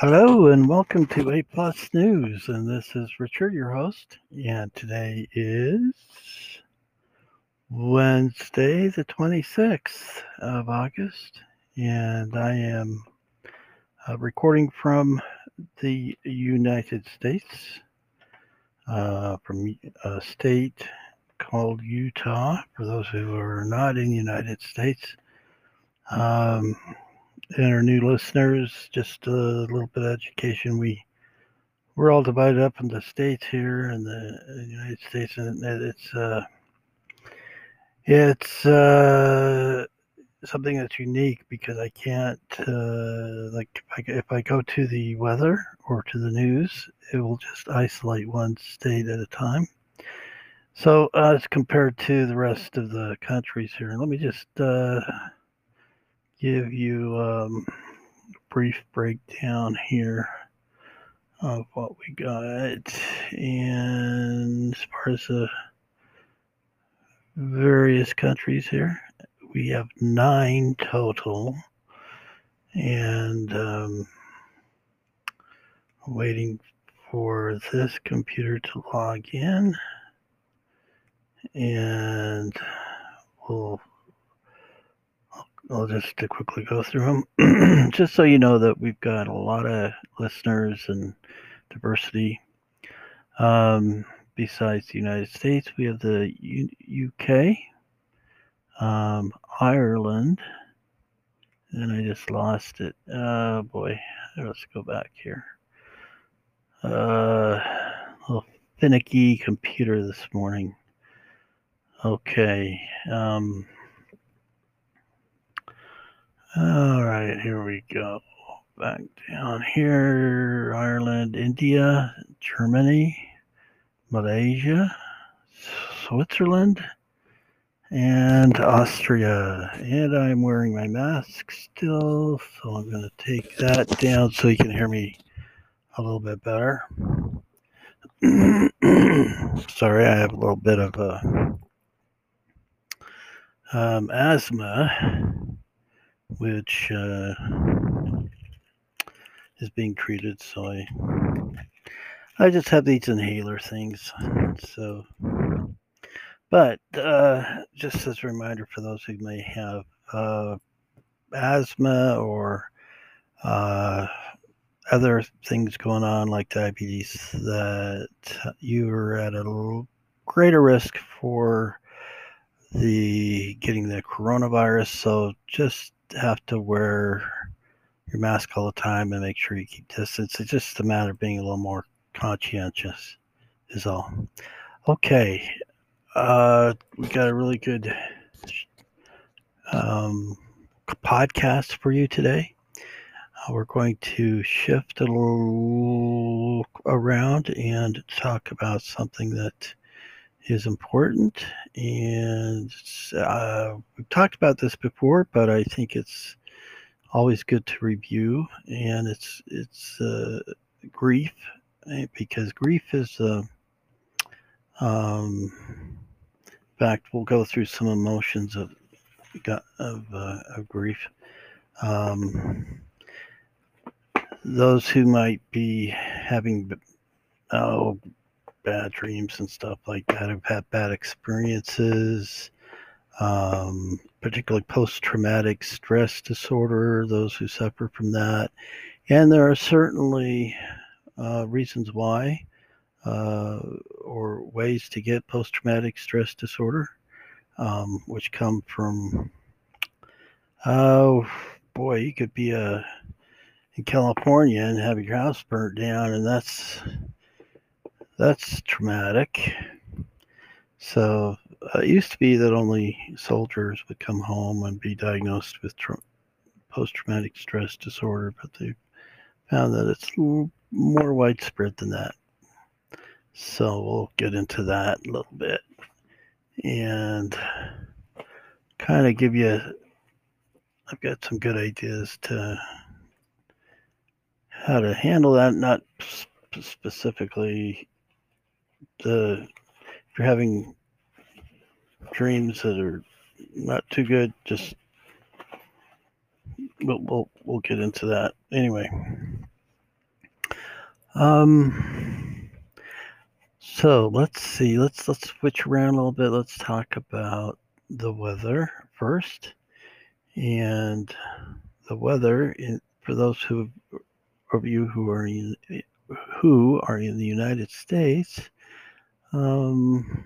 Hello and welcome to A Plus News, and this is Richard, your host. And today is Wednesday, the 26th of August, and I am uh, recording from the United States, uh, from a state called Utah. For those who are not in the United States, um, and our new listeners, just a little bit of education. We we're all divided up into states here in the United States, and it's uh, it's uh, something that's unique because I can't uh, like if I, if I go to the weather or to the news, it will just isolate one state at a time. So uh, as compared to the rest of the countries here, let me just uh, give you um, a brief breakdown here of what we got. And as far as the various countries here, we have nine total. And um, waiting for this computer to log in. And we'll I'll just to quickly go through them, just so you know that we've got a lot of listeners and diversity. Um, besides the United States, we have the U- UK, um, Ireland, and I just lost it. Oh boy, let's go back here. Uh, a little finicky computer this morning. Okay. Um, all right, here we go. Back down here Ireland, India, Germany, Malaysia, Switzerland, and Austria. And I'm wearing my mask still, so I'm going to take that down so you can hear me a little bit better. Sorry, I have a little bit of a um, asthma which uh, is being treated. So I, I just have these inhaler things. So, but uh, just as a reminder for those who may have uh, asthma or uh, other things going on like diabetes, that you're at a greater risk for the getting the coronavirus. So just have to wear your mask all the time and make sure you keep distance. It's just a matter of being a little more conscientious, is all. Okay, uh, we got a really good um, podcast for you today. Uh, we're going to shift a little around and talk about something that is important. And uh, we've talked about this before, but I think it's always good to review. And it's it's uh, grief, eh, because grief is. Uh, um, in fact, we'll go through some emotions of of, uh, of grief. Um, those who might be having oh bad dreams and stuff like that, I've had bad experiences, um, particularly post traumatic stress disorder, those who suffer from that. And there are certainly uh, reasons why uh, or ways to get post traumatic stress disorder, um, which come from, oh boy, you could be a, uh, in California and have your house burnt down, and that's that's traumatic. So uh, it used to be that only soldiers would come home and be diagnosed with tra- post traumatic stress disorder, but they found that it's more widespread than that. So we'll get into that a little bit and kind of give you. I've got some good ideas to how to handle that, not specifically the if you're having dreams that are not too good, just we'll we'll, we'll get into that anyway. Um, so let's see. Let's let's switch around a little bit. Let's talk about the weather first, and the weather in, for those who of you who are in, who are in the United States. Um,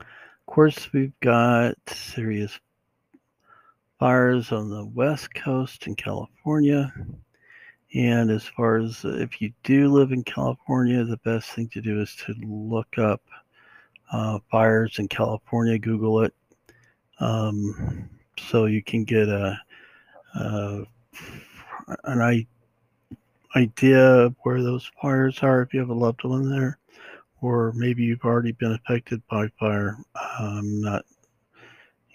of course, we've got serious fires on the west coast in California. And as far as if you do live in California, the best thing to do is to look up uh, fires in California, Google it, um, so you can get a, a an idea of where those fires are if you have a loved one there, or maybe you've already been affected by fire. Um, not,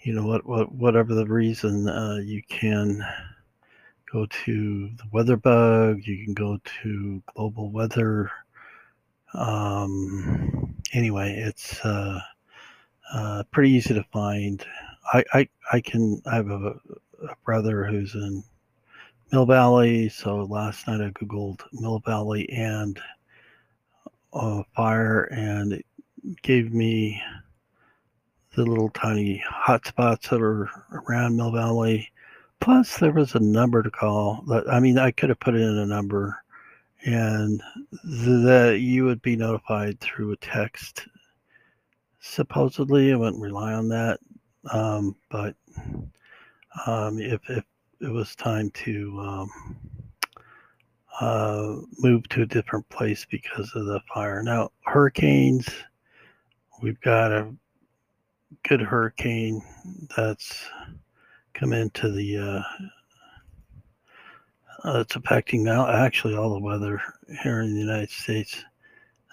you know, what, what, whatever the reason, uh, you can go to the weather bug. You can go to global weather. Um, anyway, it's uh, uh, pretty easy to find. I, I, I can. I have a, a brother who's in Mill Valley. So last night I googled Mill Valley and fire, and it gave me the little tiny hot spots that are around Mill Valley. Plus, there was a number to call. That I mean, I could have put in a number, and that you would be notified through a text. Supposedly, I wouldn't rely on that, um, but um, if if it was time to um, uh, move to a different place because of the fire. Now, hurricanes, we've got a good hurricane that's come into the uh, uh, it's affecting now actually all the weather here in the United States.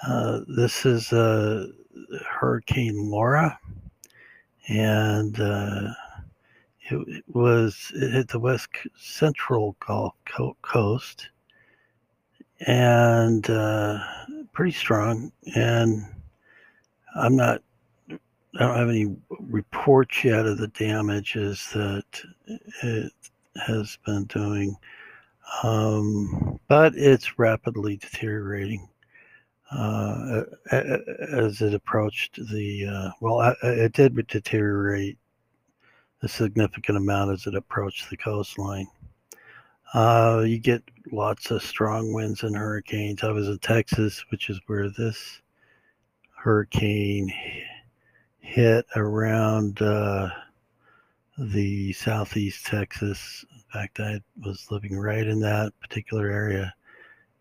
Uh, this is uh, Hurricane Laura, and uh, it, it, was it hit the west central Gulf Coast, and uh, pretty strong. And I'm not I don't have any reports yet of the damages that it has been doing, um, but it's rapidly deteriorating uh, as it approached the. Uh, well, it did deteriorate a significant amount as it approached the coastline. Uh, you get lots of strong winds and hurricanes. I was in Texas, which is where this hurricane hit around uh, the southeast Texas. In fact, I was living right in that particular area.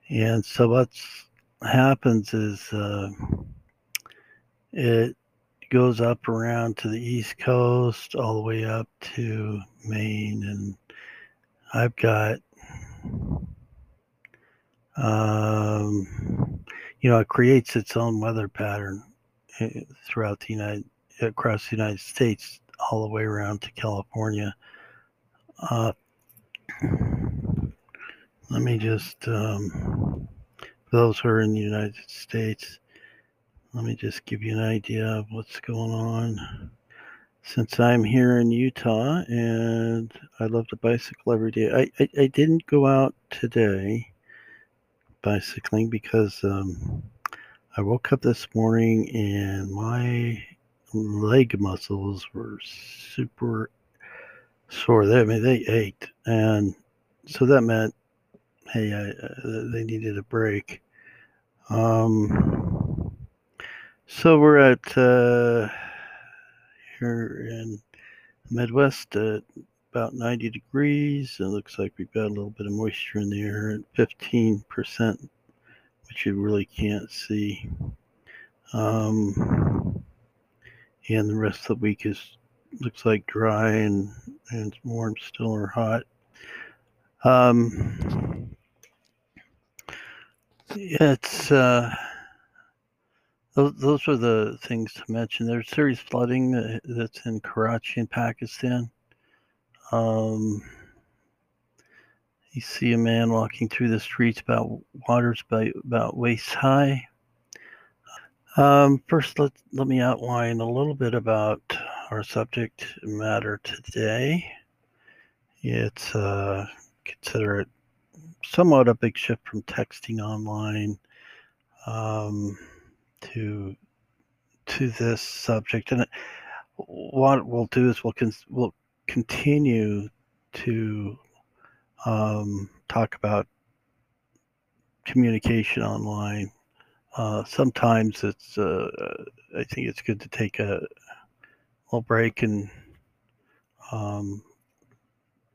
And so what happens is uh, it goes up around to the east coast, all the way up to Maine, and I've got, um, you know, it creates its own weather pattern eh, throughout the United across the United States all the way around to California. Uh, let me just, um, for those who are in the United States, let me just give you an idea of what's going on. Since I'm here in Utah and I love to bicycle every day, I, I, I didn't go out today bicycling because um, I woke up this morning and my leg muscles were super sore. They, I mean, they ached, and so that meant, hey, I, uh, they needed a break. Um, so we're at uh, here in the Midwest at about 90 degrees. It looks like we've got a little bit of moisture in the air at 15%, which you really can't see. Um, and the rest of the week is looks like dry and and warm still or hot. Um, it's uh, those those are the things to mention. There's serious flooding that's in Karachi in Pakistan. Um, you see a man walking through the streets about waters by about waist high. Um, first, let, let me outline a little bit about our subject matter today. It's uh, consider it somewhat a big shift from texting online um, to to this subject, and what we'll do is we'll con- we'll continue to um, talk about communication online. Uh, sometimes it's uh, I think it's good to take a little break and um,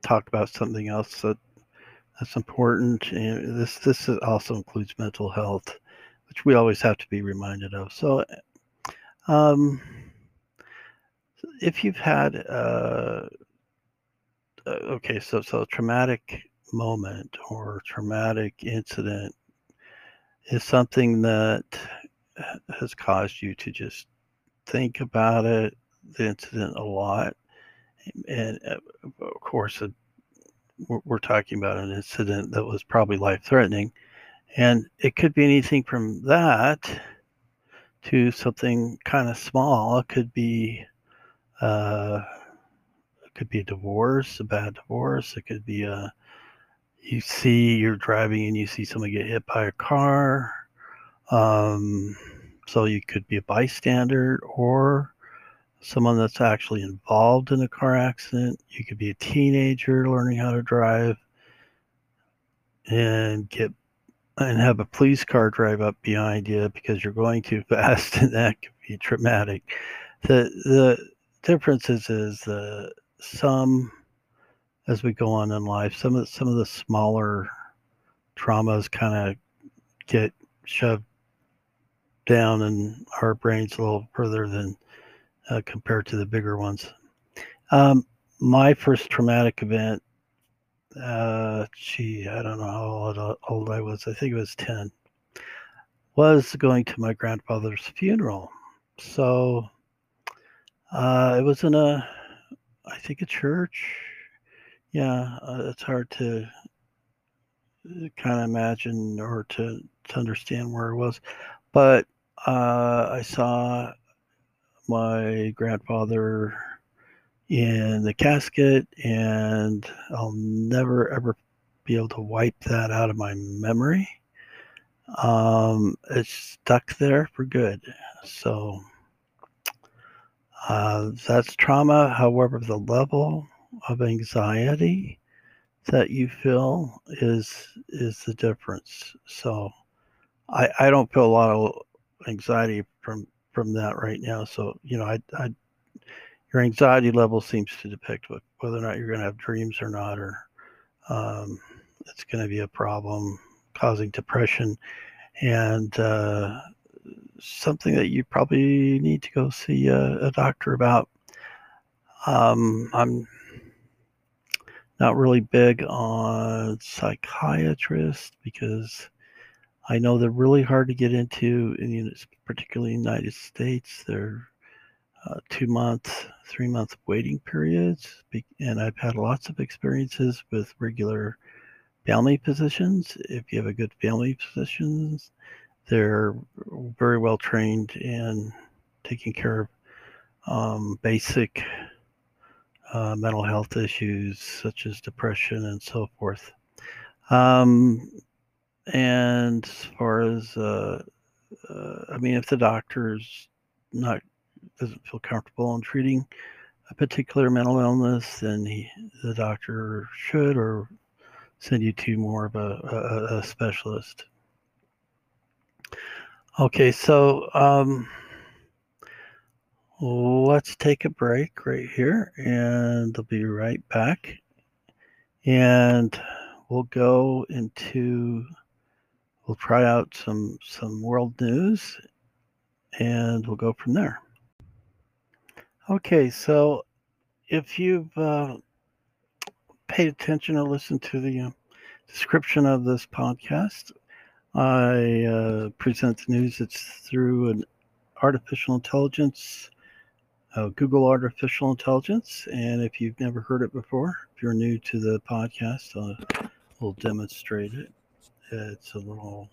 talk about something else that that's important. And this this also includes mental health, which we always have to be reminded of. So, um, if you've had uh, uh, okay, so so traumatic moment or traumatic incident is something that has caused you to just think about it, the incident a lot, and uh, of course, uh, we're, we're talking about an incident that was probably life threatening, and it could be anything from that to something kind of small. It could be uh, it could be a divorce, a bad divorce. It could be a you see you're driving and you see someone get hit by a car. Um, so you could be a bystander or someone that's actually involved in a car accident. You could be a teenager learning how to drive and get and have a police car drive up behind you because you're going too fast and that could be traumatic. The the difference is is the some as we go on in life, some of some of the smaller traumas kind of get shoved down in our brains a little further than uh, compared to the bigger ones. Um, my first traumatic event, uh, gee, I don't know how old, I was. I think it was 10, was going to my grandfather's funeral. So uh, it was in a, I think a church. Yeah, uh, it's hard to uh, kind of imagine or to, to understand where it was. But uh, I saw my grandfather in the casket, and I'll never ever be able to wipe that out of my memory. Um, it's stuck there for good. So uh, that's trauma. However, the level of anxiety that you feel is is the difference. So I I don't feel a lot of anxiety from from that right now. So you know, I, I your anxiety level seems to depict what, whether or not you're going to have dreams or not, or um, it's going to be a problem causing depression and uh, something that you probably need to go see a, a doctor about. Um, I'm not really big on psychiatrists because I know they're really hard to get into, in the, particularly in the United States. They're uh, two month, three month waiting periods. And I've had lots of experiences with regular family physicians. If you have a good family physicians, they're very well trained in taking care of um, basic uh, mental health issues such as depression and so forth. Um, and as far as, uh, uh, I mean, if the doctor's not doesn't feel comfortable in treating a particular mental illness, then he, the doctor should or send you to more of a, a, a specialist. Okay, so um, let's take a break right here, and I'll be right back. And we'll go into we'll try out some some world news and we'll go from there okay so if you've uh, paid attention or listened to the uh, description of this podcast i uh, present the news it's through an artificial intelligence uh, google artificial intelligence and if you've never heard it before if you're new to the podcast uh, we'll demonstrate it it's a little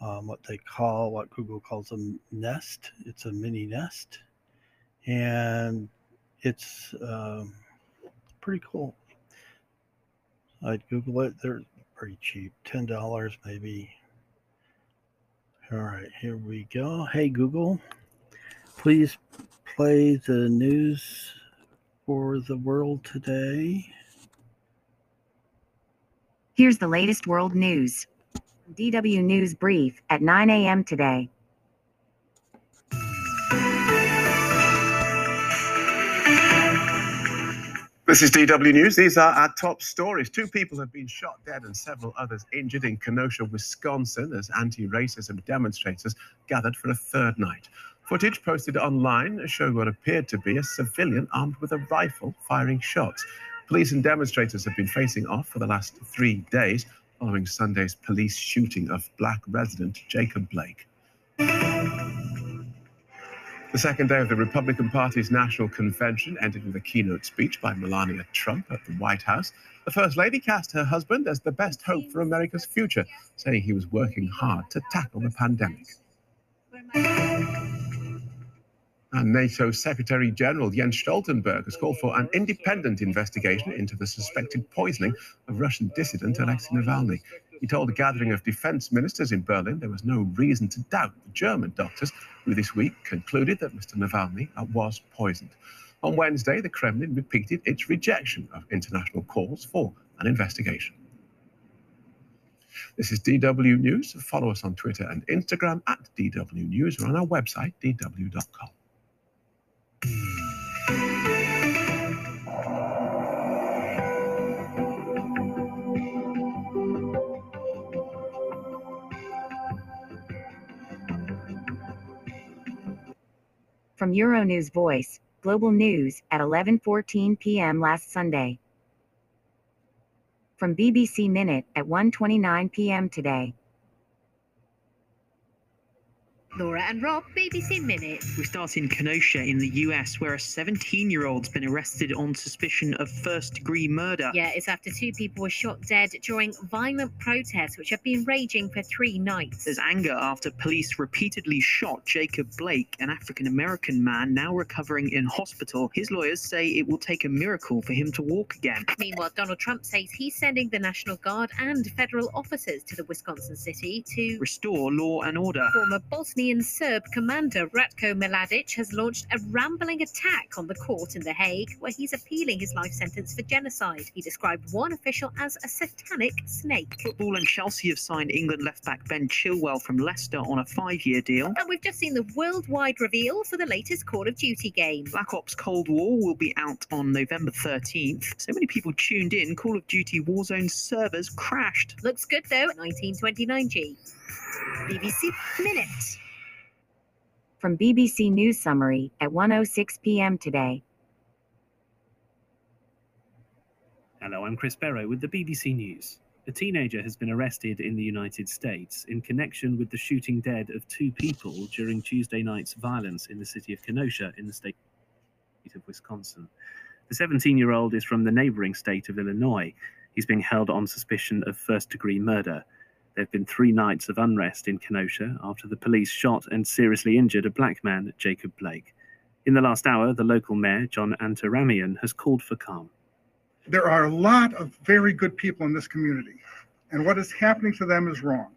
um, what they call what Google calls a nest. It's a mini nest, and it's um, pretty cool. I'd Google it. They're pretty cheap. Ten dollars maybe. All right, here we go. Hey Google, please play the news for the world today. Here's the latest world news. DW News Brief at 9 a.m. today. This is DW News. These are our top stories. Two people have been shot dead and several others injured in Kenosha, Wisconsin, as anti racism demonstrators gathered for a third night. Footage posted online showed what appeared to be a civilian armed with a rifle firing shots. Police and demonstrators have been facing off for the last three days following Sunday's police shooting of black resident Jacob Blake. The second day of the Republican Party's national convention ended with a keynote speech by Melania Trump at the White House. The First Lady cast her husband as the best hope for America's future, saying he was working hard to tackle the pandemic. And NATO Secretary General Jens Stoltenberg has called for an independent investigation into the suspected poisoning of Russian dissident Alexei Navalny. He told a gathering of defense ministers in Berlin there was no reason to doubt the German doctors, who this week concluded that Mr. Navalny uh, was poisoned. On Wednesday, the Kremlin repeated its rejection of international calls for an investigation. This is DW News. Follow us on Twitter and Instagram at DW News or on our website, dw.com. From Euronews Voice, Global News at 11:14 p.m. last Sunday. From BBC Minute at 1:29 p.m. today. Laura and Rob, BBC Minute. We start in Kenosha in the US, where a 17 year old's been arrested on suspicion of first degree murder. Yeah, it's after two people were shot dead during violent protests, which have been raging for three nights. There's anger after police repeatedly shot Jacob Blake, an African American man now recovering in hospital. His lawyers say it will take a miracle for him to walk again. Meanwhile, Donald Trump says he's sending the National Guard and federal officers to the Wisconsin city to restore law and order. Former Bosnian Serb commander Ratko Mladic has launched a rambling attack on the court in The Hague, where he's appealing his life sentence for genocide. He described one official as a satanic snake. Football and Chelsea have signed England left back Ben Chilwell from Leicester on a five year deal. And we've just seen the worldwide reveal for the latest Call of Duty game. Black Ops Cold War will be out on November 13th. So many people tuned in, Call of Duty Warzone servers crashed. Looks good though, 1929G. BBC Minute. From BBC News Summary at 1:06 p.m. today. Hello, I'm Chris Barrow with the BBC News. A teenager has been arrested in the United States in connection with the shooting dead of two people during Tuesday night's violence in the city of Kenosha in the state of Wisconsin. The 17 year old is from the neighboring state of Illinois. He's being held on suspicion of first degree murder. There have been three nights of unrest in Kenosha after the police shot and seriously injured a black man, Jacob Blake. In the last hour, the local mayor, John Antaramian, has called for calm. There are a lot of very good people in this community, and what is happening to them is wrong.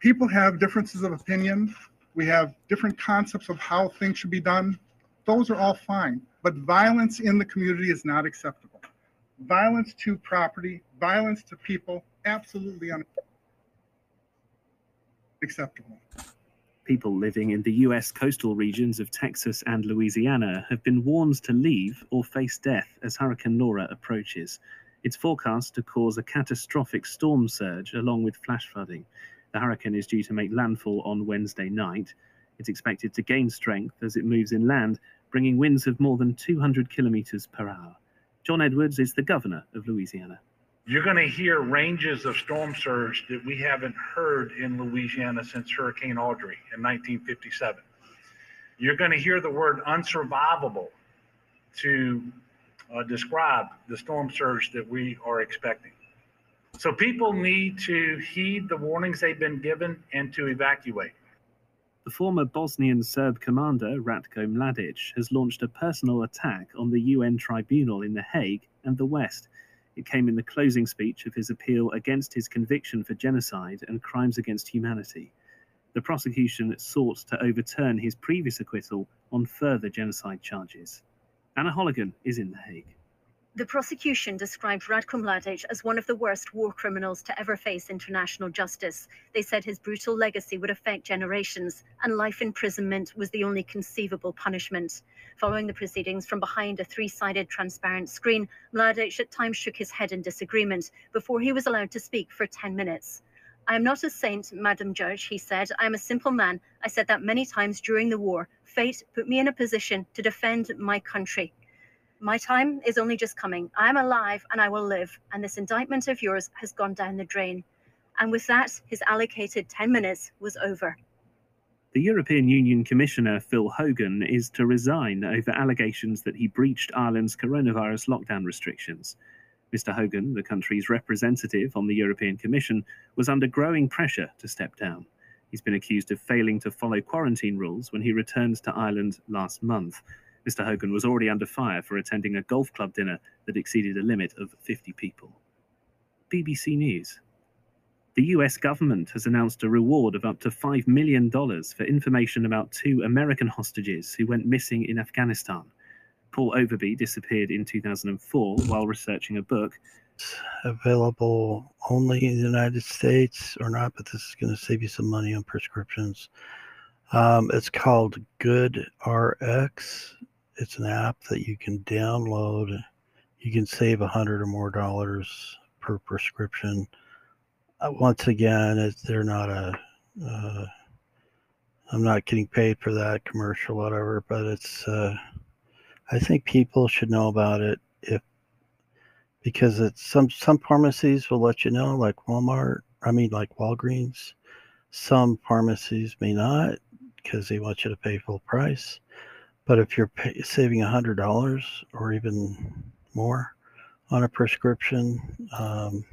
People have differences of opinion. We have different concepts of how things should be done. Those are all fine, but violence in the community is not acceptable. Violence to property, violence to people, absolutely unacceptable acceptable. People living in the US coastal regions of Texas and Louisiana have been warned to leave or face death as Hurricane Laura approaches. It's forecast to cause a catastrophic storm surge along with flash flooding. The hurricane is due to make landfall on Wednesday night. It's expected to gain strength as it moves inland, bringing winds of more than 200 kilometers per hour. John Edwards is the governor of Louisiana. You're going to hear ranges of storm surge that we haven't heard in Louisiana since Hurricane Audrey in 1957. You're going to hear the word unsurvivable to uh, describe the storm surge that we are expecting. So people need to heed the warnings they've been given and to evacuate. The former Bosnian Serb commander, Ratko Mladic, has launched a personal attack on the UN tribunal in The Hague and the West. It came in the closing speech of his appeal against his conviction for genocide and crimes against humanity. The prosecution sought to overturn his previous acquittal on further genocide charges. Anna Holligan is in The Hague. The prosecution described Ratko Mladic as one of the worst war criminals to ever face international justice. They said his brutal legacy would affect generations, and life imprisonment was the only conceivable punishment. Following the proceedings from behind a three sided transparent screen, Mladic at times shook his head in disagreement before he was allowed to speak for 10 minutes. I am not a saint, Madam Judge, he said. I am a simple man. I said that many times during the war. Fate put me in a position to defend my country. My time is only just coming. I am alive and I will live, and this indictment of yours has gone down the drain. And with that, his allocated 10 minutes was over. The European Union Commissioner Phil Hogan is to resign over allegations that he breached Ireland's coronavirus lockdown restrictions. Mr. Hogan, the country's representative on the European Commission, was under growing pressure to step down. He's been accused of failing to follow quarantine rules when he returned to Ireland last month. Mr. Hogan was already under fire for attending a golf club dinner that exceeded a limit of 50 people. BBC News. The US government has announced a reward of up to $5 million for information about two American hostages who went missing in Afghanistan. Paul Overby disappeared in 2004 while researching a book. Available only in the United States or not, but this is going to save you some money on prescriptions. Um, it's called Good RX it's an app that you can download. You can save a hundred or more dollars per prescription. Uh, once again, it, they're not a. Uh, I'm not getting paid for that commercial, whatever, but it's. Uh, I think people should know about it if because it's some some pharmacies will let you know, like Walmart. I mean, like Walgreens. Some pharmacies may not because they want you to pay full price. But if you're pay, saving $100 or even more on a prescription, um,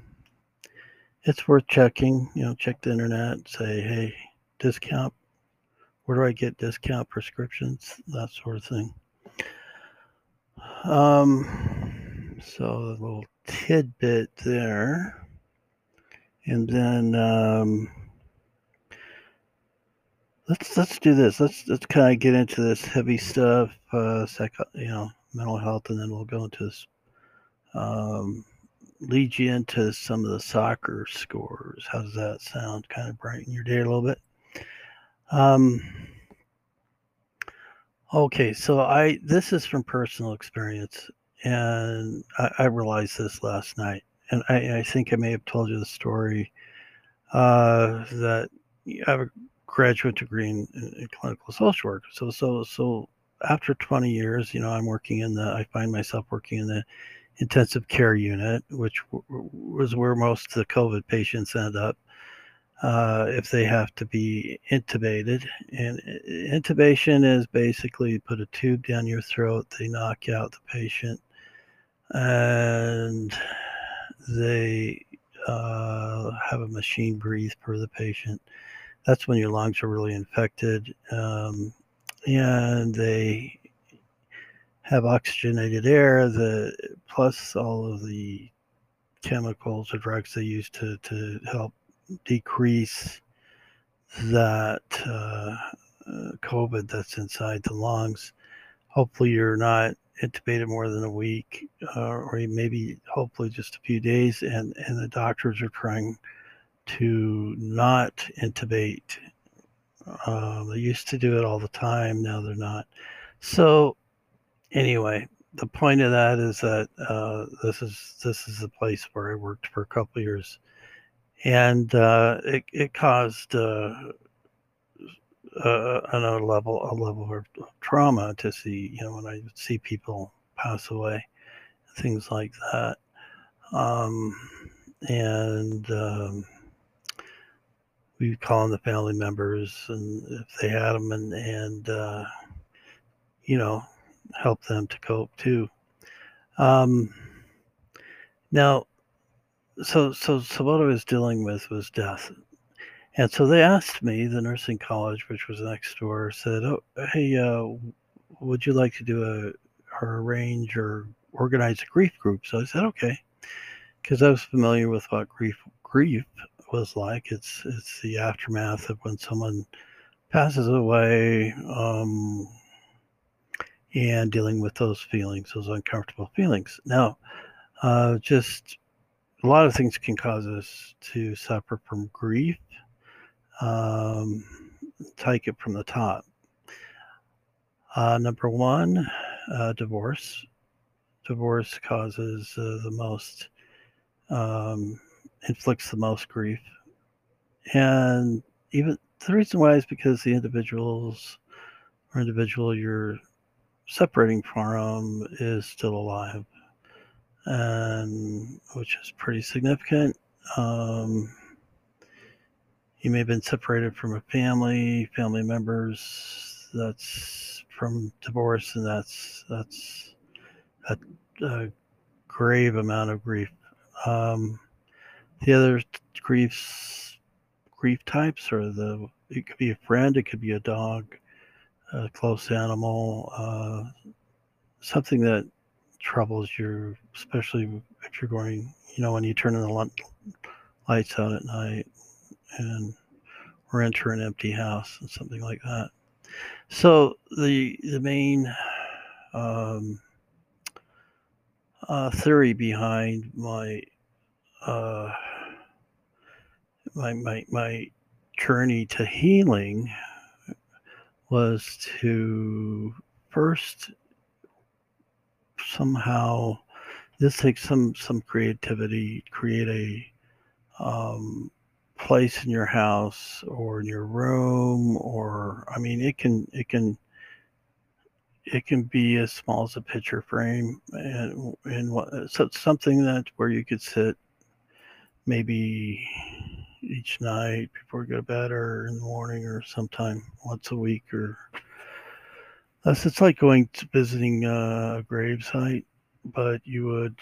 it's worth checking. You know, check the internet, say, hey, discount. Where do I get discount prescriptions? That sort of thing. Um, so a little tidbit there. And then um, let's let's do this. Let's let's kind of get into this heavy stuff, uh, psycho, you know, mental health, and then we'll go into this. Um, lead you into some of the soccer scores. How does that sound? Kind of brighten your day a little bit. Um, okay, so I this is from personal experience, and I, I realized this last night, and I, I think I may have told you the story uh, that I have a graduate degree in, in, clinical social work. So, so, so after 20 years, you know, I'm working in the, I find myself working in the intensive care unit, which w- was where most of the COVID patients end up. Uh, if they have to be intubated, and intubation is basically put a tube down your throat, they knock out the patient, and they uh, have a machine breathe for the patient that's when your lungs are really infected. Um, and they have oxygenated air, the plus all of the chemicals or drugs they use to, to help decrease that uh, uh COVID that's inside the lungs. Hopefully, you're not intubated more than a week, uh, or maybe hopefully just a few days, and and the doctors are trying to not intubate. Uh, they used to do it all the time. Now they're not. So anyway, the point of that is that uh, this is this is the place where I worked for a couple years, and uh, it it caused uh, another level a level of trauma to see you know when I see people pass away, things like that, um, and um, we would call on the family members and if they had them and and uh, you know help them to cope too. Um, now so so so what i was dealing with was death. And so they asked me the nursing college which was next door said oh hey uh, would you like to do a or arrange or organize a grief group? So i said okay. Because I was familiar with what grief grief was like. It's it's the aftermath of when someone passes away, um, and dealing with those feelings, those uncomfortable feelings. Now, uh, just a lot of things can cause us to suffer from grief. Um, take it from the top. Uh, number one, uh, divorce. Divorce causes uh, the most, um, inflicts the most grief. And even the reason why is because the individuals or individual you're separating from is still alive, and which is pretty significant. Um, you may have been separated from a family, family members. That's from divorce, and that's that's a, a grave amount of grief. Um, the other griefs, grief types are the it could be a friend, it could be a dog, a close animal, uh, something that troubles you, especially if you're going, you know, when you turn the lights out at night and or enter an empty house and something like that. So the the main um, uh, theory behind my uh, my my my journey to healing was to first somehow this takes some some creativity create a um, place in your house or in your room or i mean it can it can it can be as small as a picture frame and and what so something that where you could sit maybe each night before you go to bed or in the morning or sometime once a week or that's it's like going to visiting a grave site but you would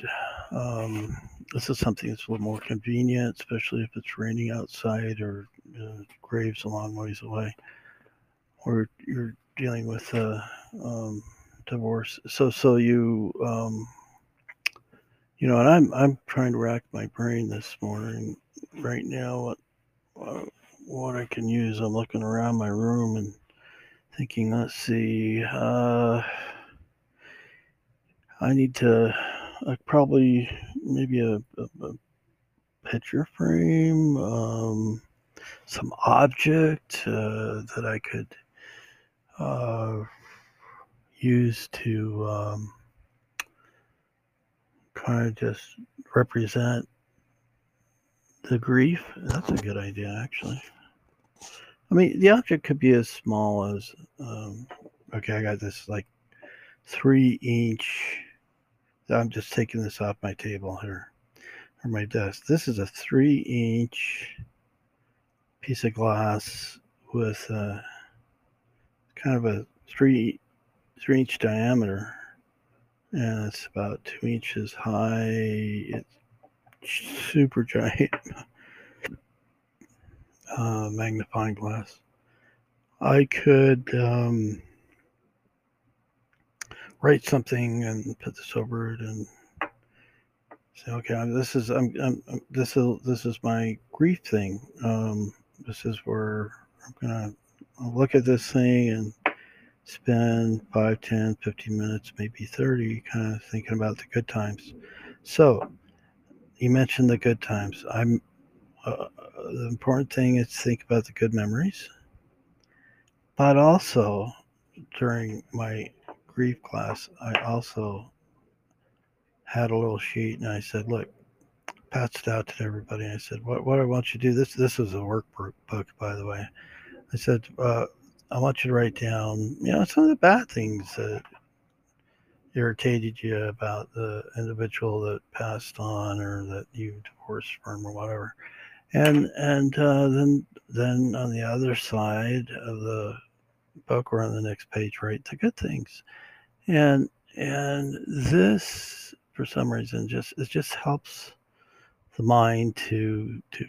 um, this is something that's a little more convenient especially if it's raining outside or uh, graves a long ways away. Or you're dealing with a um, divorce so so you um, you know and i'm i'm trying to rack my brain this morning right now what uh, what I can use. I'm looking around my room and thinking, let's see, uh, I need to uh, probably maybe a, a, a picture frame, um, some object uh, that I could uh, use to um, kind of just represent the grief. That's a good idea, actually. I mean, the object could be as small as, um, okay, I got this like three inch. I'm just taking this off my table here or my desk. This is a three inch piece of glass with uh, kind of a three three inch diameter, and it's about two inches high. It's super giant uh, magnifying glass. I could um, write something and put this over it and say, okay, this is I'm, I'm this is this is my grief thing. Um, this is where I'm gonna look at this thing and spend 5 10 15 minutes maybe 30 kind of thinking about the good times so you mentioned the good times. I'm uh, the important thing is to think about the good memories, but also during my grief class, I also had a little sheet and I said, "Look, passed it out to everybody." I said, "What what I want you to do this this was a workbook, by the way." I said, uh, "I want you to write down, you know, some of the bad things that irritated you about the individual that passed on or that you divorced from or whatever. And and uh, then then on the other side of the book or on the next page write the good things. And and this for some reason just it just helps the mind to to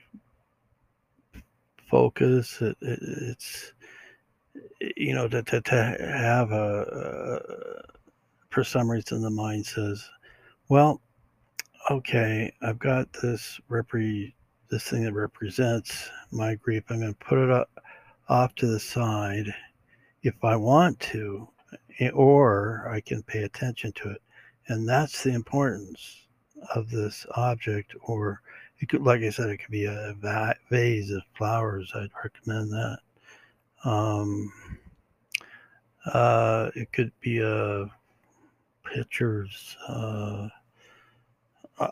focus. It, it, it's you know to, to, to have a, a for some reason the mind says, well, okay, I've got this repre this thing that represents my grief. I'm going to put it up off to the side if I want to, eh, or I can pay attention to it. And that's the importance of this object, or it could, like I said, it could be a va- vase of flowers. I'd recommend that. Um, uh, it could be a pictures. Uh,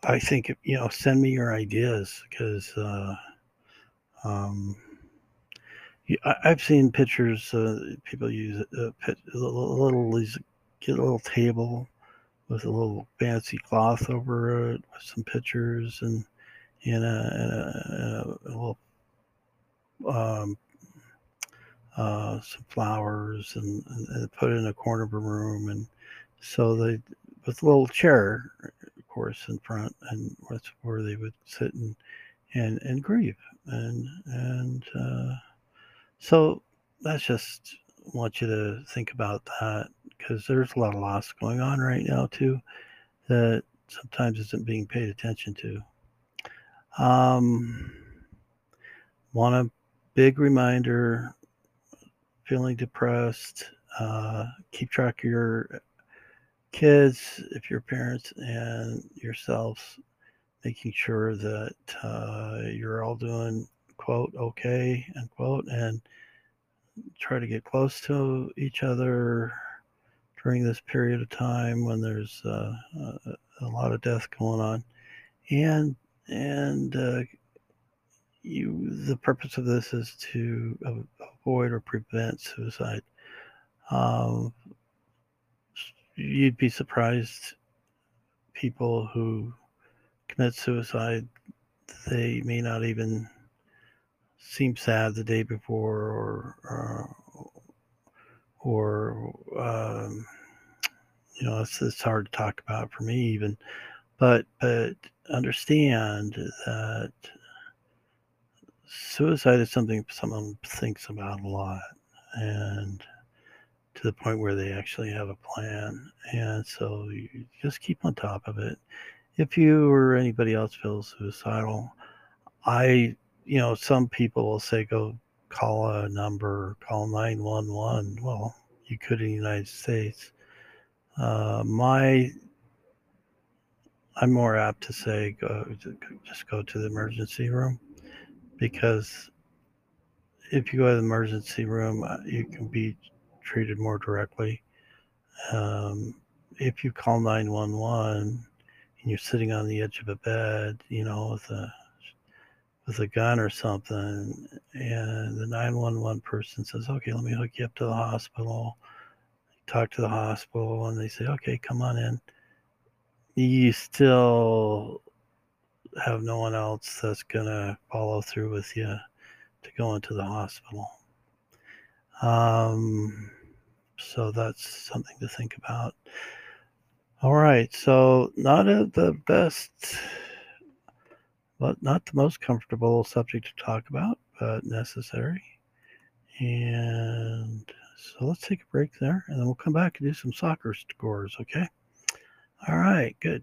I- think you know. Send me your ideas because uh, um, I've seen pictures. Uh, people use a, a little, get a little table with a little fancy cloth over it with some pictures and and a, and a, a little um, uh, some flowers and, and put it in a corner of a room and so they with a little chair of course in front and that's where they would sit and and and grieve. And and uh, so that's just want you to think about that because there's a lot of loss going on right now too that sometimes isn't being paid attention to. Um want a big reminder feeling depressed uh, keep track of your kids if you're parents and yourselves making sure that uh, you're all doing quote okay unquote and try to get close to each other during this period of time when there's uh, a, a lot of death going on. And and uh, you the purpose of this is to avoid or prevent suicide. Um, you'd be surprised people who commit suicide they may not even seem sad the day before or or, or um, you know it's, it's hard to talk about for me even but but understand that suicide is something someone thinks about a lot and to the point where they actually have a plan and so you just keep on top of it. If you or anybody else feels suicidal i you know some people will say go call a number call 911 well you could in the united states. Uh, my i'm more apt to say go just go to the emergency room because if you go to the emergency room uh, you can be treated more directly. Um, if you call 911 and you're sitting on the edge of a bed you know with a with a gun or something and the 911 person says okay let me hook you up to the hospital. Talk to the hospital and they say okay come on in. You still have no one else that's to follow through with you to go into the hospital. Um, so that's something to think about all right so not a, the best but not the most comfortable subject to talk about, but necessary. And so let's take a break there and then we'll come back and do some soccer scores, okay? All right, good.